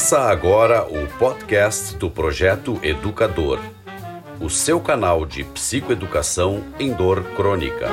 Começa agora o podcast do Projeto Educador, o seu canal de psicoeducação em dor crônica.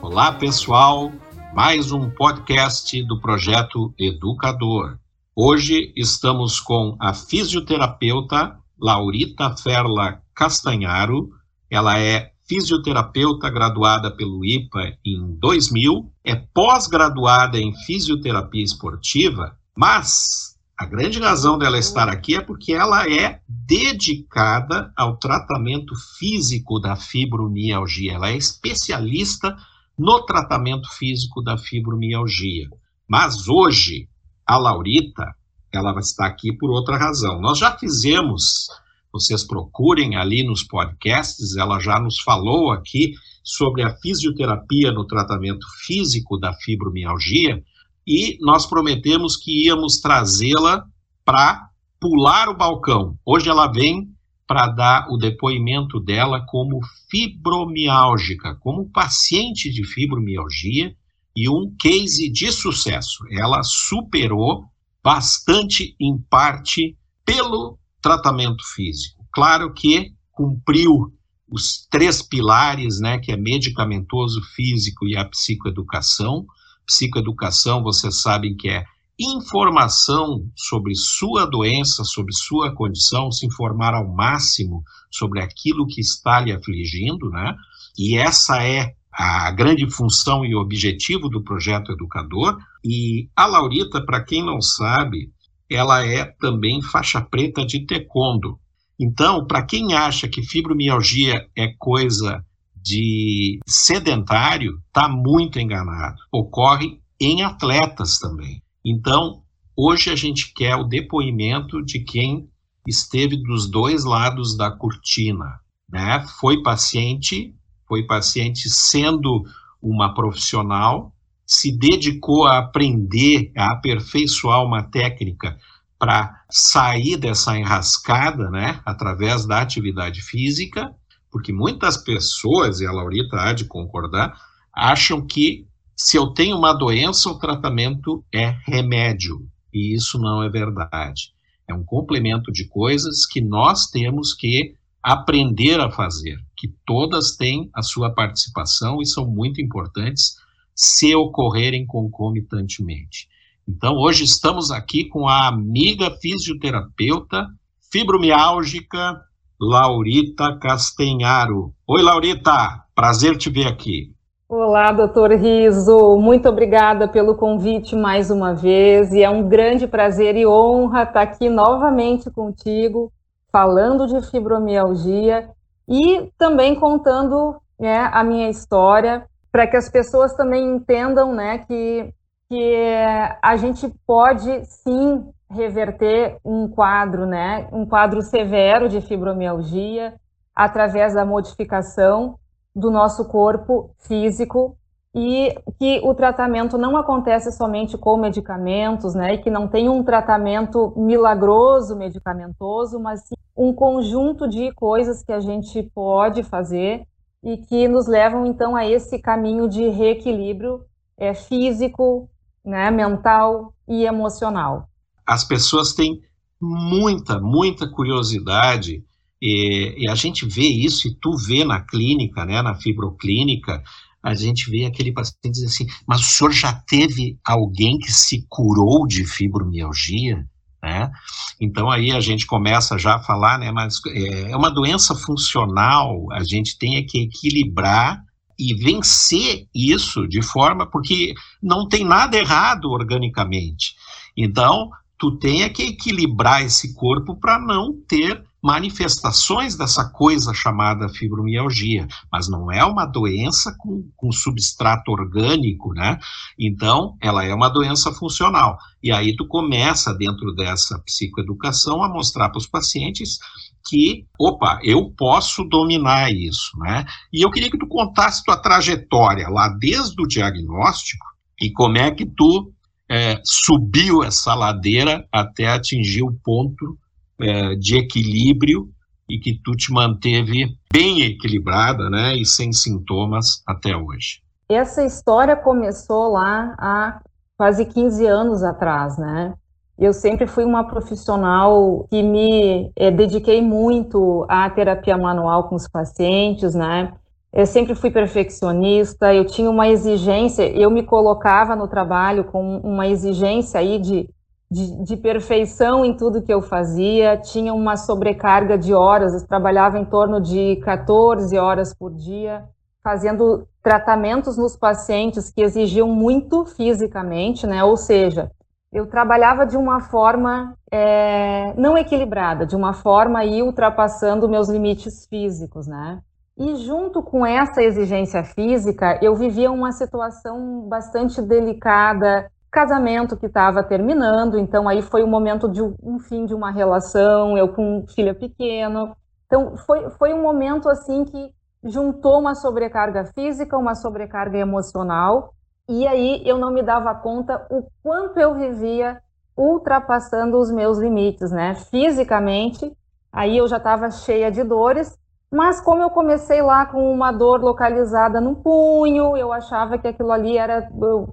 Olá, pessoal, mais um podcast do Projeto Educador. Hoje estamos com a fisioterapeuta Laurita Ferla Castanharo. Ela é fisioterapeuta graduada pelo IPA em 2000, é pós-graduada em fisioterapia esportiva, mas a grande razão dela estar aqui é porque ela é dedicada ao tratamento físico da fibromialgia. Ela é especialista no tratamento físico da fibromialgia. Mas hoje, a Laurita, ela está aqui por outra razão. Nós já fizemos, vocês procurem ali nos podcasts, ela já nos falou aqui sobre a fisioterapia no tratamento físico da fibromialgia e nós prometemos que íamos trazê-la para pular o balcão. Hoje ela vem para dar o depoimento dela como fibromiálgica, como paciente de fibromialgia e um case de sucesso. Ela superou bastante em parte pelo tratamento físico. Claro que cumpriu os três pilares, né, que é medicamentoso físico e a psicoeducação. Psicoeducação, vocês sabem que é informação sobre sua doença, sobre sua condição, se informar ao máximo sobre aquilo que está lhe afligindo, né? E essa é a grande função e objetivo do projeto educador. E a Laurita, para quem não sabe, ela é também faixa preta de taekwondo. Então, para quem acha que fibromialgia é coisa de sedentário, está muito enganado. Ocorre em atletas também. Então, hoje a gente quer o depoimento de quem esteve dos dois lados da cortina, né? Foi paciente, foi paciente sendo uma profissional, se dedicou a aprender, a aperfeiçoar uma técnica para sair dessa enrascada, né, através da atividade física, porque muitas pessoas, e a Laurita há de concordar, acham que se eu tenho uma doença, o tratamento é remédio. E isso não é verdade. É um complemento de coisas que nós temos que aprender a fazer, que todas têm a sua participação e são muito importantes se ocorrerem concomitantemente. Então, hoje estamos aqui com a amiga fisioterapeuta fibromiálgica Laurita Castanharo. Oi, Laurita, prazer te ver aqui. Olá, doutor Riso, muito obrigada pelo convite mais uma vez, e é um grande prazer e honra estar aqui novamente contigo, falando de fibromialgia e também contando né, a minha história, para que as pessoas também entendam né, que, que a gente pode sim reverter um quadro, né, um quadro severo de fibromialgia através da modificação do nosso corpo físico e que o tratamento não acontece somente com medicamentos, né, e que não tem um tratamento milagroso medicamentoso, mas sim um conjunto de coisas que a gente pode fazer e que nos levam então a esse caminho de reequilíbrio é, físico, né, mental e emocional. As pessoas têm muita, muita curiosidade e, e, a gente vê isso, e tu vê na clínica, né, na fibroclínica, a gente vê aquele paciente dizer assim, mas o senhor já teve alguém que se curou de fibromialgia? Né? Então aí a gente começa já a falar, né, mas é, é uma doença funcional, a gente tem é que equilibrar e vencer isso de forma, porque não tem nada errado organicamente. Então, tu tem é que equilibrar esse corpo para não ter manifestações dessa coisa chamada fibromialgia, mas não é uma doença com, com, substrato orgânico, né? Então, ela é uma doença funcional. E aí tu começa, dentro dessa psicoeducação, a mostrar para os pacientes que, opa, eu posso dominar isso, né? E eu queria que tu contasse tua trajetória lá desde o diagnóstico e como é que tu é, subiu essa ladeira até atingir o ponto é, de equilíbrio e que tu te manteve bem equilibrada, né, e sem sintomas até hoje. Essa história começou lá há quase 15 anos atrás, né? Eu sempre fui uma profissional que me é, dediquei muito à terapia manual com os pacientes, né? Eu sempre fui perfeccionista, eu tinha uma exigência, eu me colocava no trabalho com uma exigência aí de, de, de perfeição em tudo que eu fazia, tinha uma sobrecarga de horas, eu trabalhava em torno de 14 horas por dia, fazendo tratamentos nos pacientes que exigiam muito fisicamente, né? Ou seja, eu trabalhava de uma forma é, não equilibrada, de uma forma aí ultrapassando meus limites físicos, né? E junto com essa exigência física, eu vivia uma situação bastante delicada, casamento que estava terminando, então aí foi o momento de um fim de uma relação, eu com filho pequeno. Então foi, foi um momento assim que juntou uma sobrecarga física, uma sobrecarga emocional, e aí eu não me dava conta o quanto eu vivia ultrapassando os meus limites, né? Fisicamente, aí eu já estava cheia de dores, mas como eu comecei lá com uma dor localizada no punho, eu achava que aquilo ali era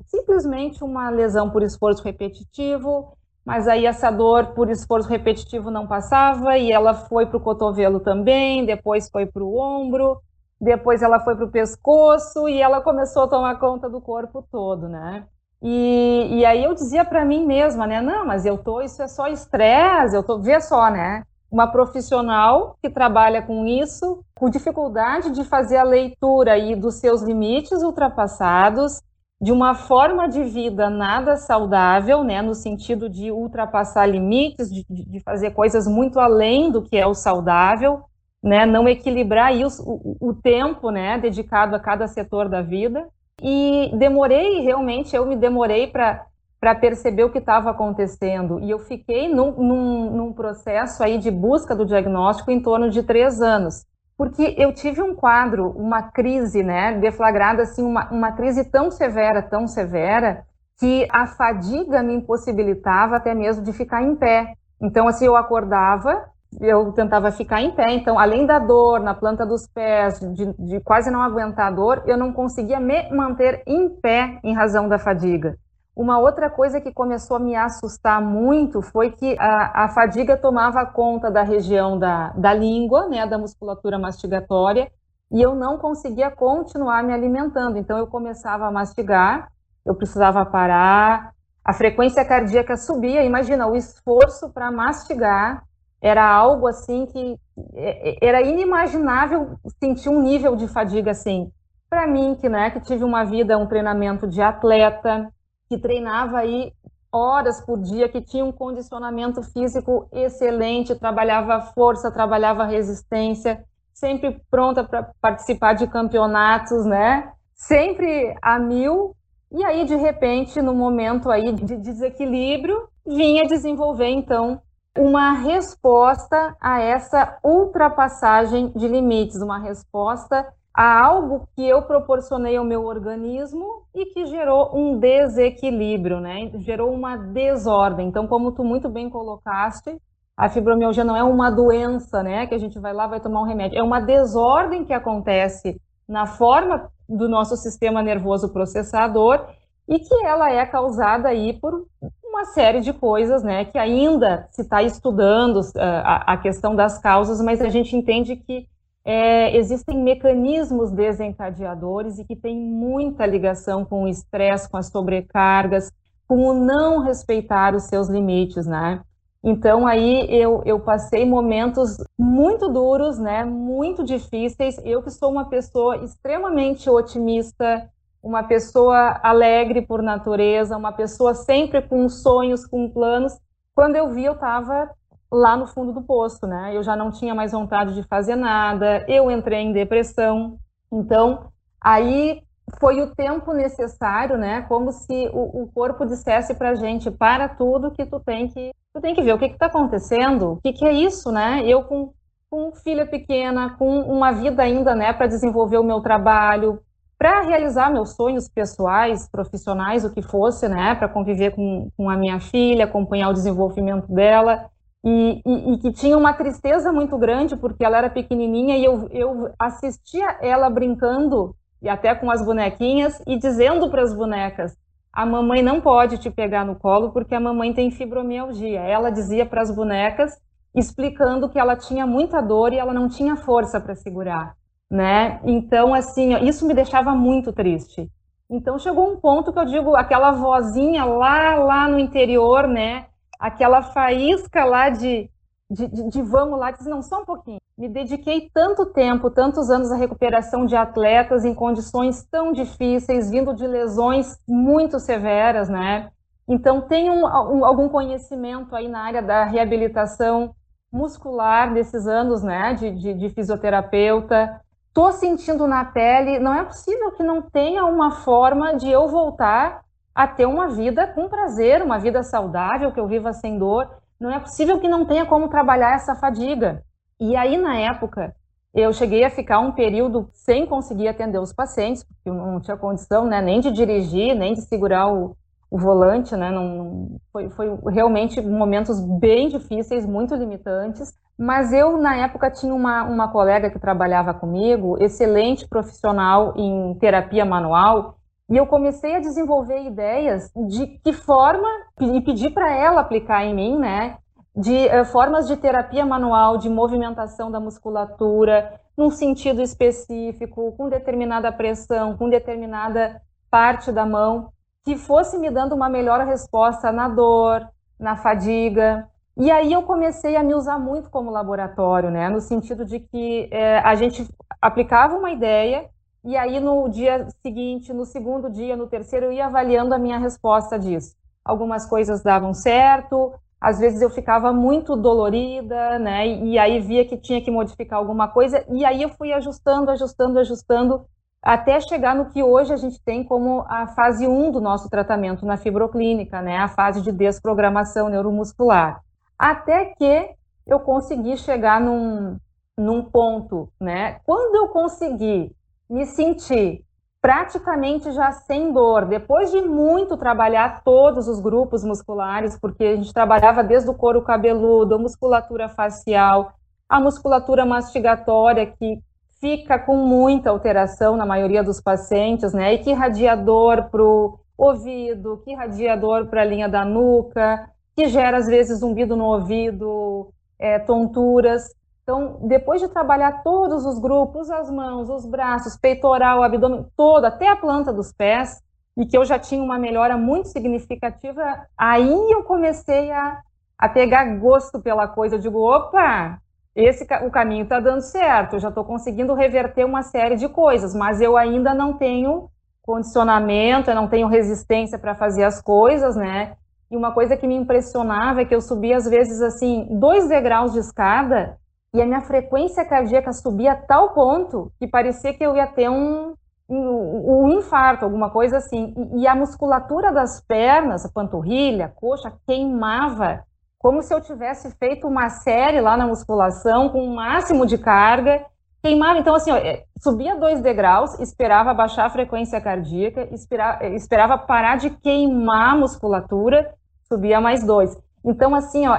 simplesmente uma lesão por esforço repetitivo, mas aí essa dor por esforço repetitivo não passava e ela foi para o cotovelo também, depois foi para o ombro, depois ela foi para o pescoço e ela começou a tomar conta do corpo todo, né? E, e aí eu dizia para mim mesma, né? Não, mas eu tô, isso é só estresse, eu tô, vê só, né? Uma profissional que trabalha com isso, com dificuldade de fazer a leitura aí dos seus limites ultrapassados, de uma forma de vida nada saudável, né? No sentido de ultrapassar limites, de, de fazer coisas muito além do que é o saudável né, não equilibrar aí os, o, o, tempo, né, dedicado a cada setor da vida. E demorei, realmente, eu me demorei para para perceber o que estava acontecendo. E eu fiquei num, num, num, processo aí de busca do diagnóstico em torno de três anos. Porque eu tive um quadro, uma crise, né, deflagrada, assim, uma, uma crise tão severa, tão severa, que a fadiga me impossibilitava até mesmo de ficar em pé. Então, assim, eu acordava, eu tentava ficar em pé, então, além da dor na planta dos pés, de, de, quase não aguentar a dor, eu não conseguia me manter em pé em razão da fadiga. Uma outra coisa que começou a me assustar muito foi que a, a fadiga tomava conta da região da, da língua, né, da musculatura mastigatória, e eu não conseguia continuar me alimentando. Então, eu começava a mastigar, eu precisava parar, a frequência cardíaca subia. Imagina o esforço para mastigar era algo assim que é, é, era inimaginável sentir um nível de fadiga assim. Para mim, que né, que tive uma vida, um treinamento de atleta, que treinava aí horas por dia, que tinha um condicionamento físico excelente, trabalhava força, trabalhava resistência, sempre pronta para participar de campeonatos, né? Sempre a mil. E aí, de repente, no momento aí de desequilíbrio, vinha desenvolver então uma resposta a essa ultrapassagem de limites, uma resposta a algo que eu proporcionei ao meu organismo e que gerou um desequilíbrio, né? Gerou uma desordem. Então, como tu muito bem colocaste, a fibromialgia não é uma doença, né? Que a gente vai lá vai tomar um remédio. É uma desordem que acontece na forma do nosso sistema nervoso processador e que ela é causada aí por uma série de coisas, né, que ainda se está estudando uh, a, a, questão das causas, mas a gente entende que é, existem mecanismos desencadeadores e que tem muita ligação com o estresse, com as sobrecargas, com o não respeitar os seus limites, né? Então aí eu, eu passei momentos muito duros, né? Muito difíceis. Eu que sou uma pessoa extremamente otimista, uma pessoa alegre por natureza, uma pessoa sempre com sonhos, com planos. Quando eu vi, eu estava lá no fundo do poço, né? Eu já não tinha mais vontade de fazer nada, eu entrei em depressão. Então, aí foi o tempo necessário, né? Como se o, o corpo dissesse para gente: para tudo que tu tem que tu tem que ver o que está acontecendo, o que, que, é isso, né? Eu com, com filha pequena, com uma vida ainda, né, para desenvolver o meu trabalho, para realizar meus sonhos pessoais, profissionais, o que fosse, né, para conviver com, com a minha filha, acompanhar o desenvolvimento dela. E, e, e, que tinha uma tristeza muito grande porque ela era pequenininha e eu, eu assistia ela brincando e até com as bonequinhas e dizendo para as bonecas a mamãe não pode te pegar no colo porque a mamãe tem fibromialgia. Ela dizia para as bonecas explicando que ela tinha muita dor e ela não tinha força para segurar, né? Então assim, isso me deixava muito triste. Então chegou um ponto que eu digo, aquela vozinha lá lá no interior, né? Aquela faísca lá de, de, de, de, vamos lá, diz, não, só um pouquinho. Me dediquei tanto tempo, tantos anos à recuperação de atletas em condições tão difíceis, vindo de lesões muito severas, né? Então, tenho um, um, algum conhecimento aí na área da reabilitação muscular desses anos, né, de, de, de fisioterapeuta. Estou sentindo na pele, não é possível que não tenha uma forma de eu voltar a ter uma vida com prazer, uma vida saudável, que eu viva sem dor. Não é possível que não tenha como trabalhar essa fadiga. E aí, na época, eu cheguei a ficar um período sem conseguir atender os pacientes, porque eu não tinha condição né, nem de dirigir, nem de segurar o, o volante, né? Não, não, foi, foi realmente momentos bem difíceis, muito limitantes. Mas eu, na época, tinha uma, uma colega que trabalhava comigo, excelente profissional em terapia manual, e eu comecei a desenvolver ideias de que forma, e pedir para ela aplicar em mim, né? De uh, formas de terapia manual, de movimentação da musculatura, num sentido específico, com determinada pressão, com determinada parte da mão, que fosse me dando uma melhor resposta na dor, na fadiga. E aí eu comecei a me usar muito como laboratório, né? No sentido de que é, a gente aplicava uma ideia e aí, no dia seguinte, no segundo dia, no terceiro, eu ia avaliando a minha resposta disso. Algumas coisas davam certo, às vezes eu ficava muito dolorida, né? E aí via que tinha que modificar alguma coisa, e aí eu fui ajustando, ajustando, ajustando, até chegar no que hoje a gente tem como a fase 1 do nosso tratamento na fibroclínica, né? A fase de desprogramação neuromuscular. Até que eu consegui chegar num, num ponto, né? Quando eu consegui me senti praticamente já sem dor, depois de muito trabalhar todos os grupos musculares, porque a gente trabalhava desde o couro cabeludo, a musculatura facial, a musculatura mastigatória, que fica com muita alteração na maioria dos pacientes, né? E que radiador para o ouvido, que radiador para a linha da nuca, que gera às vezes zumbido no ouvido, é, tonturas. Então, depois de trabalhar todos os grupos, as mãos, os braços, peitoral, abdômen, todo, até a planta dos pés, e que eu já tinha uma melhora muito significativa, aí eu comecei a, a pegar gosto pela coisa. Eu digo, opa, esse o caminho está dando certo, eu já estou conseguindo reverter uma série de coisas, mas eu ainda não tenho condicionamento, eu não tenho resistência para fazer as coisas, né? E uma coisa que me impressionava é que eu subia às vezes assim dois degraus de escada e a minha frequência cardíaca subia a tal ponto que parecia que eu ia ter um, um, um infarto, alguma coisa assim. E, e, a musculatura das pernas, a panturrilha, a coxa, queimava, como se eu tivesse feito uma série lá na musculação com o um máximo de carga. Queimava, então assim, ó, é, subia dois degraus, esperava baixar a frequência cardíaca, esperava, esperava parar de queimar a musculatura, subia mais dois. Então, assim, ó,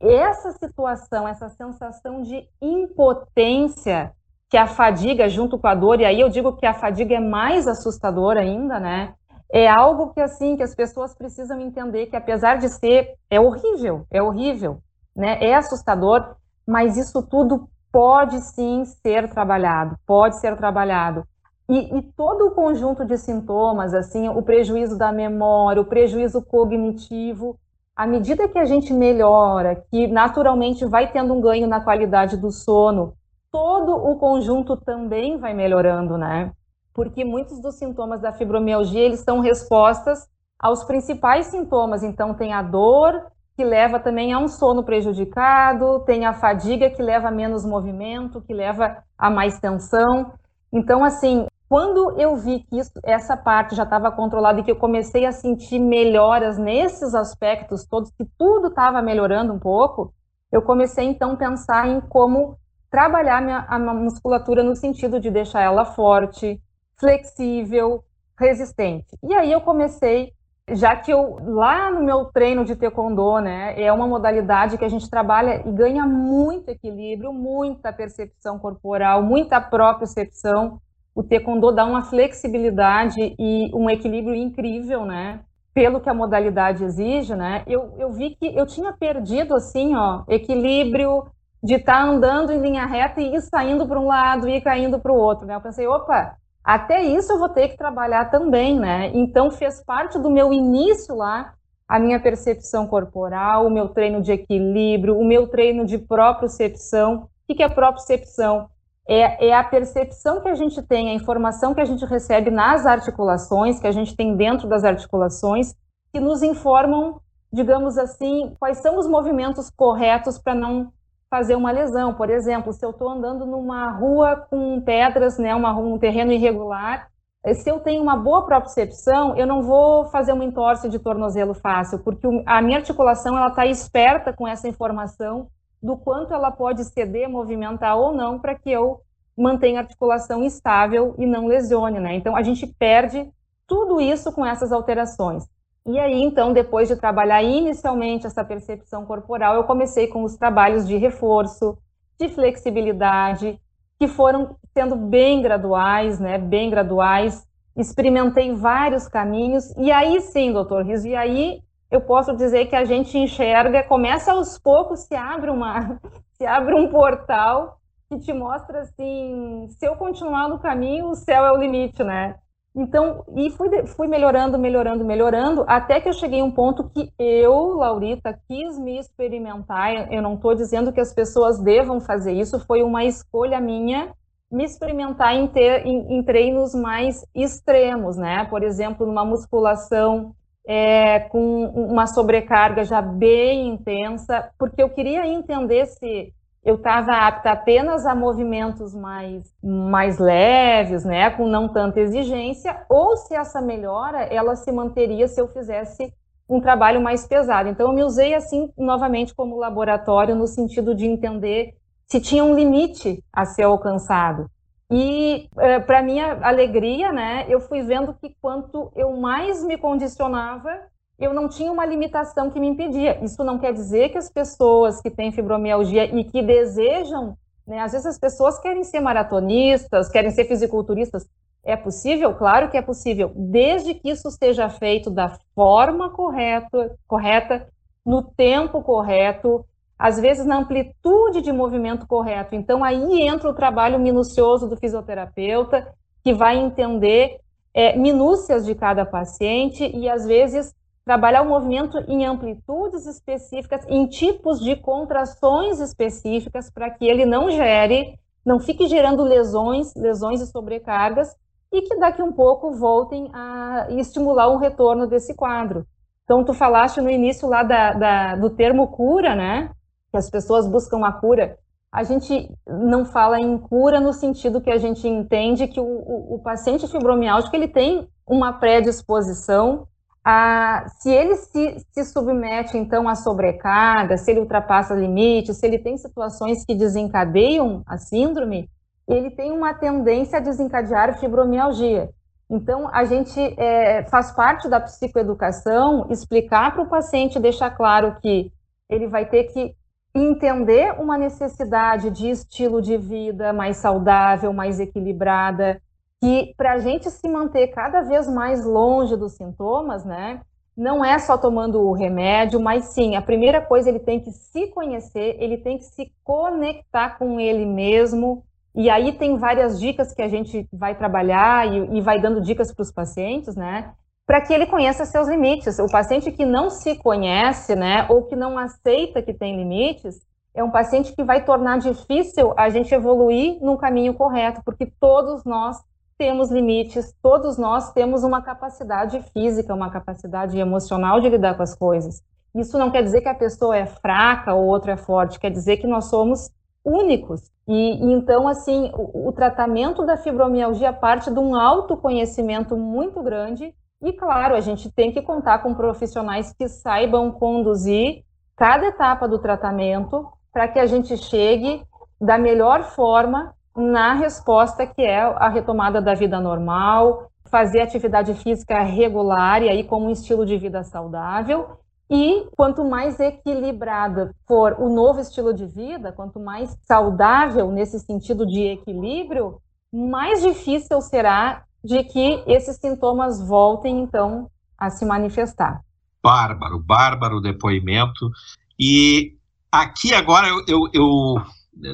essa situação, essa sensação de impotência que a fadiga junto com a dor, e aí eu digo que a fadiga é mais assustadora ainda, né? É algo que assim que as pessoas precisam entender que apesar de ser é horrível, é horrível, né? É assustador, mas isso tudo pode sim ser trabalhado, pode ser trabalhado. E, e, todo o conjunto de sintomas, assim, o prejuízo da memória, o prejuízo cognitivo, à medida que a gente melhora, que naturalmente vai tendo um ganho na qualidade do sono, todo o conjunto também vai melhorando, né? Porque muitos dos sintomas da fibromialgia, eles são respostas aos principais sintomas. Então, tem a dor, que leva também a um sono prejudicado, tem a fadiga, que leva a menos movimento, que leva a mais tensão. Então, assim, quando eu vi que isso, essa parte já estava controlada e que eu comecei a sentir melhoras nesses aspectos todos, que tudo estava melhorando um pouco, eu comecei então a pensar em como trabalhar minha, a musculatura no sentido de deixar ela forte, flexível, resistente. E aí eu comecei já que eu lá no meu treino de taekwondo, né, é uma modalidade que a gente trabalha e ganha muito equilíbrio, muita percepção corporal, muita propriocepção. O taekwondo dá uma flexibilidade e um equilíbrio incrível, né? Pelo que a modalidade exige, né? Eu, eu vi que eu tinha perdido assim, ó, equilíbrio de estar tá andando em linha reta e ir saindo para um lado e caindo para o outro, né? Eu pensei, opa, até isso eu vou ter que trabalhar também, né? Então fez parte do meu início lá a minha percepção corporal, o meu treino de equilíbrio, o meu treino de propriocepção. O que é propriocepção? É, é a percepção que a gente tem, a informação que a gente recebe nas articulações, que a gente tem dentro das articulações, que nos informam, digamos assim, quais são os movimentos corretos para não fazer uma lesão. Por exemplo, se eu estou andando numa rua com pedras, né, uma, um terreno irregular, eh, se eu tenho uma boa propriocepção, eu não vou fazer uma entorse de tornozelo fácil, porque a minha articulação ela está esperta com essa informação do quanto ela pode ceder, movimentar ou não, para que eu mantenha a articulação estável e não lesione, né? Então a gente perde tudo isso com essas alterações. E aí, então, depois de trabalhar inicialmente essa percepção corporal, eu comecei com os trabalhos de reforço, de flexibilidade, que foram sendo bem graduais, né? Bem graduais. Experimentei vários caminhos. E aí sim, doutor Riso, e aí eu posso dizer que a gente enxerga, começa aos poucos, se abre uma, se abre um portal que te mostra assim, se eu continuar no caminho, o céu é o limite, né? Então, e fui, fui melhorando, melhorando, melhorando, até que eu cheguei a um ponto que eu, Laurita, quis me experimentar. Eu não estou dizendo que as pessoas devam fazer isso, foi uma escolha minha me experimentar em, ter, em, em treinos mais extremos, né? Por exemplo, numa musculação é, com uma sobrecarga já bem intensa, porque eu queria entender se eu estava apta apenas a movimentos mais, mais leves, né, com não tanta exigência, ou se essa melhora ela se manteria se eu fizesse um trabalho mais pesado. Então eu me usei assim novamente como laboratório no sentido de entender se tinha um limite a ser alcançado. E é, para minha alegria, né, eu fui vendo que quanto eu mais me condicionava, eu não tinha uma limitação que me impedia. Isso não quer dizer que as pessoas que têm fibromialgia e que desejam, né, às vezes as pessoas querem ser maratonistas, querem ser fisiculturistas. É possível? Claro que é possível, desde que isso seja feito da forma correta, correta, no tempo correto, às vezes na amplitude de movimento correto. Então aí entra o trabalho minucioso do fisioterapeuta, que vai entender é, minúcias de cada paciente e às vezes trabalhar o movimento em amplitudes específicas, em tipos de contrações específicas, para que ele não gere, não fique gerando lesões, lesões e sobrecargas, e que daqui um pouco voltem a estimular um retorno desse quadro. Então, tu falaste no início lá da, da, do termo cura, né? Que as pessoas buscam a cura. A gente não fala em cura no sentido que a gente entende que o, o, o paciente fibromialgico ele tem uma predisposição ah, se ele se, se submete, então, à sobrecarga, se ele ultrapassa limites, se ele tem situações que desencadeiam a síndrome, ele tem uma tendência a desencadear fibromialgia. Então, a gente é, faz parte da psicoeducação explicar para o paciente, deixar claro que ele vai ter que entender uma necessidade de estilo de vida mais saudável, mais equilibrada, que para a gente se manter cada vez mais longe dos sintomas, né? Não é só tomando o remédio, mas sim, a primeira coisa ele tem que se conhecer, ele tem que se conectar com ele mesmo. E aí tem várias dicas que a gente vai trabalhar e, e vai dando dicas para os pacientes, né? Para que ele conheça seus limites. O paciente que não se conhece, né, ou que não aceita que tem limites, é um paciente que vai tornar difícil a gente evoluir no caminho correto, porque todos nós temos limites, todos nós temos uma capacidade física, uma capacidade emocional de lidar com as coisas. Isso não quer dizer que a pessoa é fraca ou outra é forte, quer dizer que nós somos únicos. E, e então, assim, o, o, tratamento da fibromialgia parte de um autoconhecimento muito grande. E, claro, a gente tem que contar com profissionais que saibam conduzir cada etapa do tratamento para que a gente chegue da melhor forma na resposta que é a retomada da vida normal, fazer atividade física regular e aí como um estilo de vida saudável. E quanto mais equilibrada for o novo estilo de vida, quanto mais saudável nesse sentido de equilíbrio, mais difícil será de que esses sintomas voltem então a se manifestar. Bárbaro, bárbaro depoimento. E aqui agora eu, eu, eu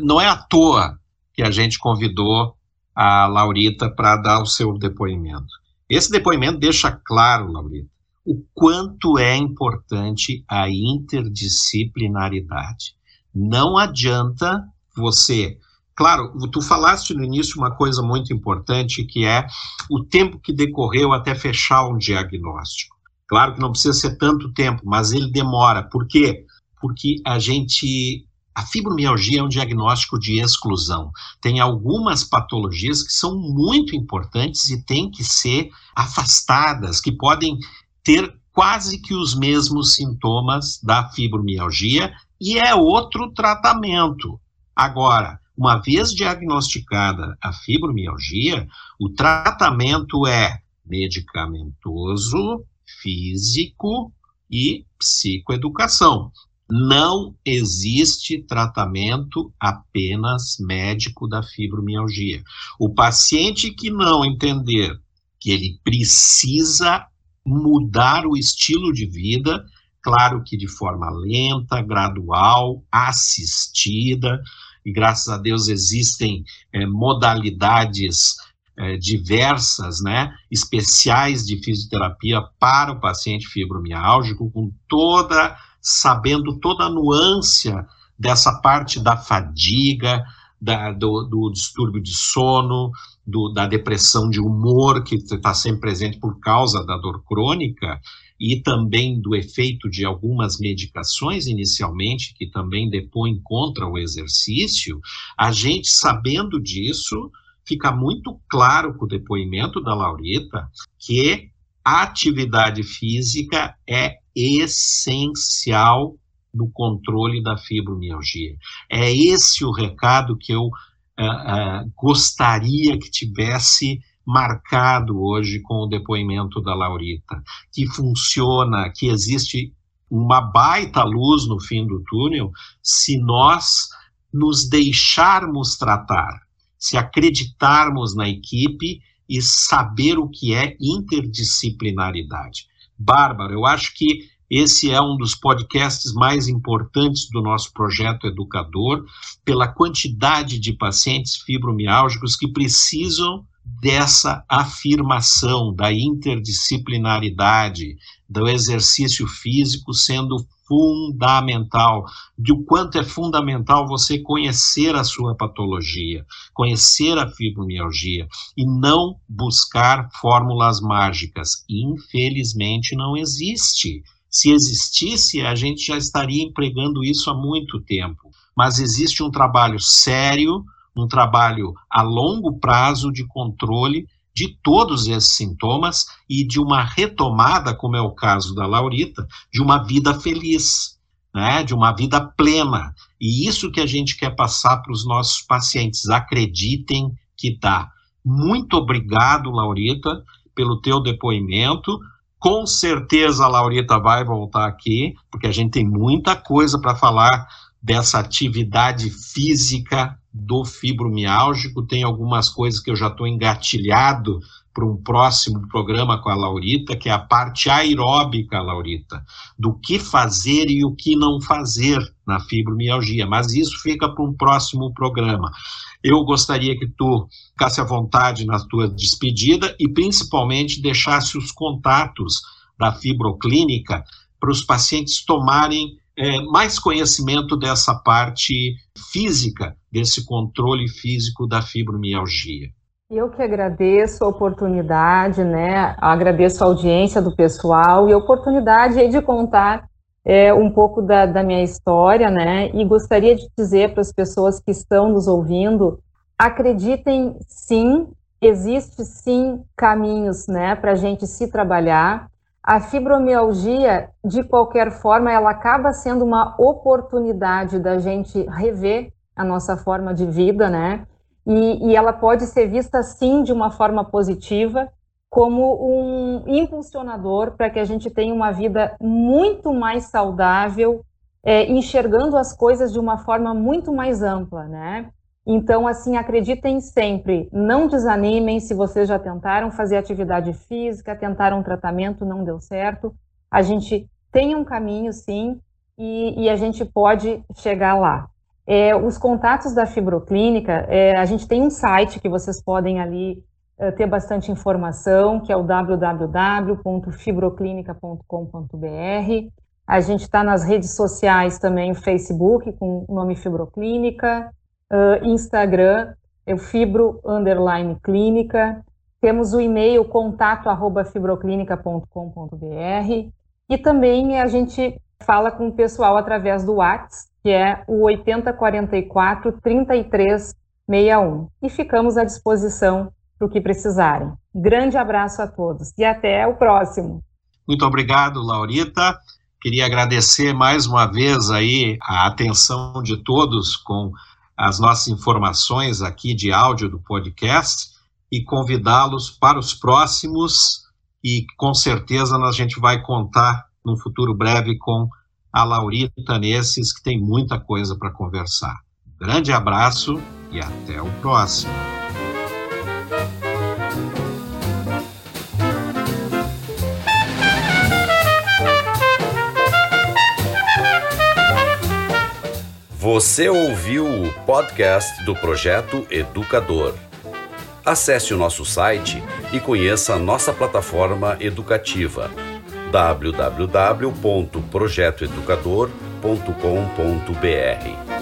não é à toa que a gente convidou a Laurita para dar o seu depoimento. Esse depoimento deixa claro, Laurita, o quanto é importante a interdisciplinaridade. Não adianta você. Claro, tu falaste no início uma coisa muito importante, que é o tempo que decorreu até fechar um diagnóstico. Claro que não precisa ser tanto tempo, mas ele demora. Por quê? Porque a gente a fibromialgia é um diagnóstico de exclusão. Tem algumas patologias que são muito importantes e têm que ser afastadas, que podem ter quase que os mesmos sintomas da fibromialgia e é outro tratamento. Agora, uma vez diagnosticada a fibromialgia, o tratamento é medicamentoso, físico e psicoeducação. Não existe tratamento apenas médico da fibromialgia. O paciente que não entender que ele precisa mudar o estilo de vida, claro que de forma lenta, gradual, assistida, e graças a Deus existem é, modalidades é, diversas, né, especiais de fisioterapia para o paciente fibromialgico, com toda sabendo toda a nuance dessa parte da fadiga, da, do, do, distúrbio de sono, do, da depressão de humor, que está sempre presente por causa da dor crônica, e também do efeito de algumas medicações inicialmente, que também depõem contra o exercício, a gente, sabendo disso, fica muito claro com o depoimento da Laurita que a atividade física é essencial no controle da fibromialgia. É esse o recado que eu uh, uh, gostaria que tivesse marcado hoje com o depoimento da Laurita, que funciona, que existe uma baita luz no fim do túnel se nós nos deixarmos tratar, se acreditarmos na equipe e saber o que é interdisciplinaridade. Bárbara, eu acho que esse é um dos podcasts mais importantes do nosso projeto Educador, pela quantidade de pacientes fibromialgicos que precisam dessa afirmação da interdisciplinaridade, do exercício físico sendo fundamental, de o quanto é fundamental você conhecer a sua patologia, conhecer a fibromialgia e não buscar fórmulas mágicas. Infelizmente não existe. Se existisse, a gente já estaria empregando isso há muito tempo. Mas existe um trabalho sério, um trabalho a longo prazo de controle de todos esses sintomas e de uma retomada, como é o caso da Laurita, de uma vida feliz, né, de uma vida plena. E isso que a gente quer passar para os nossos pacientes. Acreditem que dá. Muito obrigado, Laurita, pelo teu depoimento. Com certeza a Laurita vai voltar aqui, porque a gente tem muita coisa para falar dessa atividade física do fibromialgico, tem algumas coisas que eu já estou engatilhado para um próximo programa com a Laurita, que é a parte aeróbica, Laurita, do que fazer e o que não fazer na fibromialgia, mas isso fica para um próximo programa. Eu gostaria que tu ficasse à vontade na tua despedida e principalmente deixasse os contatos da fibroclínica para os pacientes tomarem é, mais conhecimento dessa parte física, desse controle físico da fibromialgia. Eu que agradeço a oportunidade, né? Agradeço a audiência do pessoal e a oportunidade de contar é, um pouco da, da minha história, né? E gostaria de dizer para as pessoas que estão nos ouvindo, acreditem sim, existe sim caminhos, né, para a gente se trabalhar. A fibromialgia, de qualquer forma, ela acaba sendo uma oportunidade da gente rever a nossa forma de vida, né? E, e ela pode ser vista sim de uma forma positiva, como um impulsionador para que a gente tenha uma vida muito mais saudável, é, enxergando as coisas de uma forma muito mais ampla, né? Então, assim, acreditem sempre, não desanimem se vocês já tentaram fazer atividade física, tentaram um tratamento, não deu certo. A gente tem um caminho, sim, e, e a gente pode chegar lá. É, os contatos da Fibroclínica, é, a gente tem um site que vocês podem ali ter bastante informação, que é o www.fibroclinica.com.br. A gente está nas redes sociais também, Facebook com o nome Fibroclínica, uh, Instagram, é o fibro underline clínica, temos o e-mail contato arroba fibroclínica.com.br e também a gente fala com o pessoal através do WhatsApp, que é o 8044 3361. E ficamos à disposição para o que precisarem. Grande abraço a todos e até o próximo. Muito obrigado, Laurita. Queria agradecer mais uma vez aí a atenção de todos com as nossas informações aqui de áudio do podcast e convidá-los para os próximos e com certeza a gente vai contar no futuro breve com a Laurita nesses que tem muita coisa para conversar. Grande abraço e até o próximo. Você ouviu o podcast do Projeto Educador. Acesse o nosso site e conheça a nossa plataforma educativa www.projetoeducador.com.br.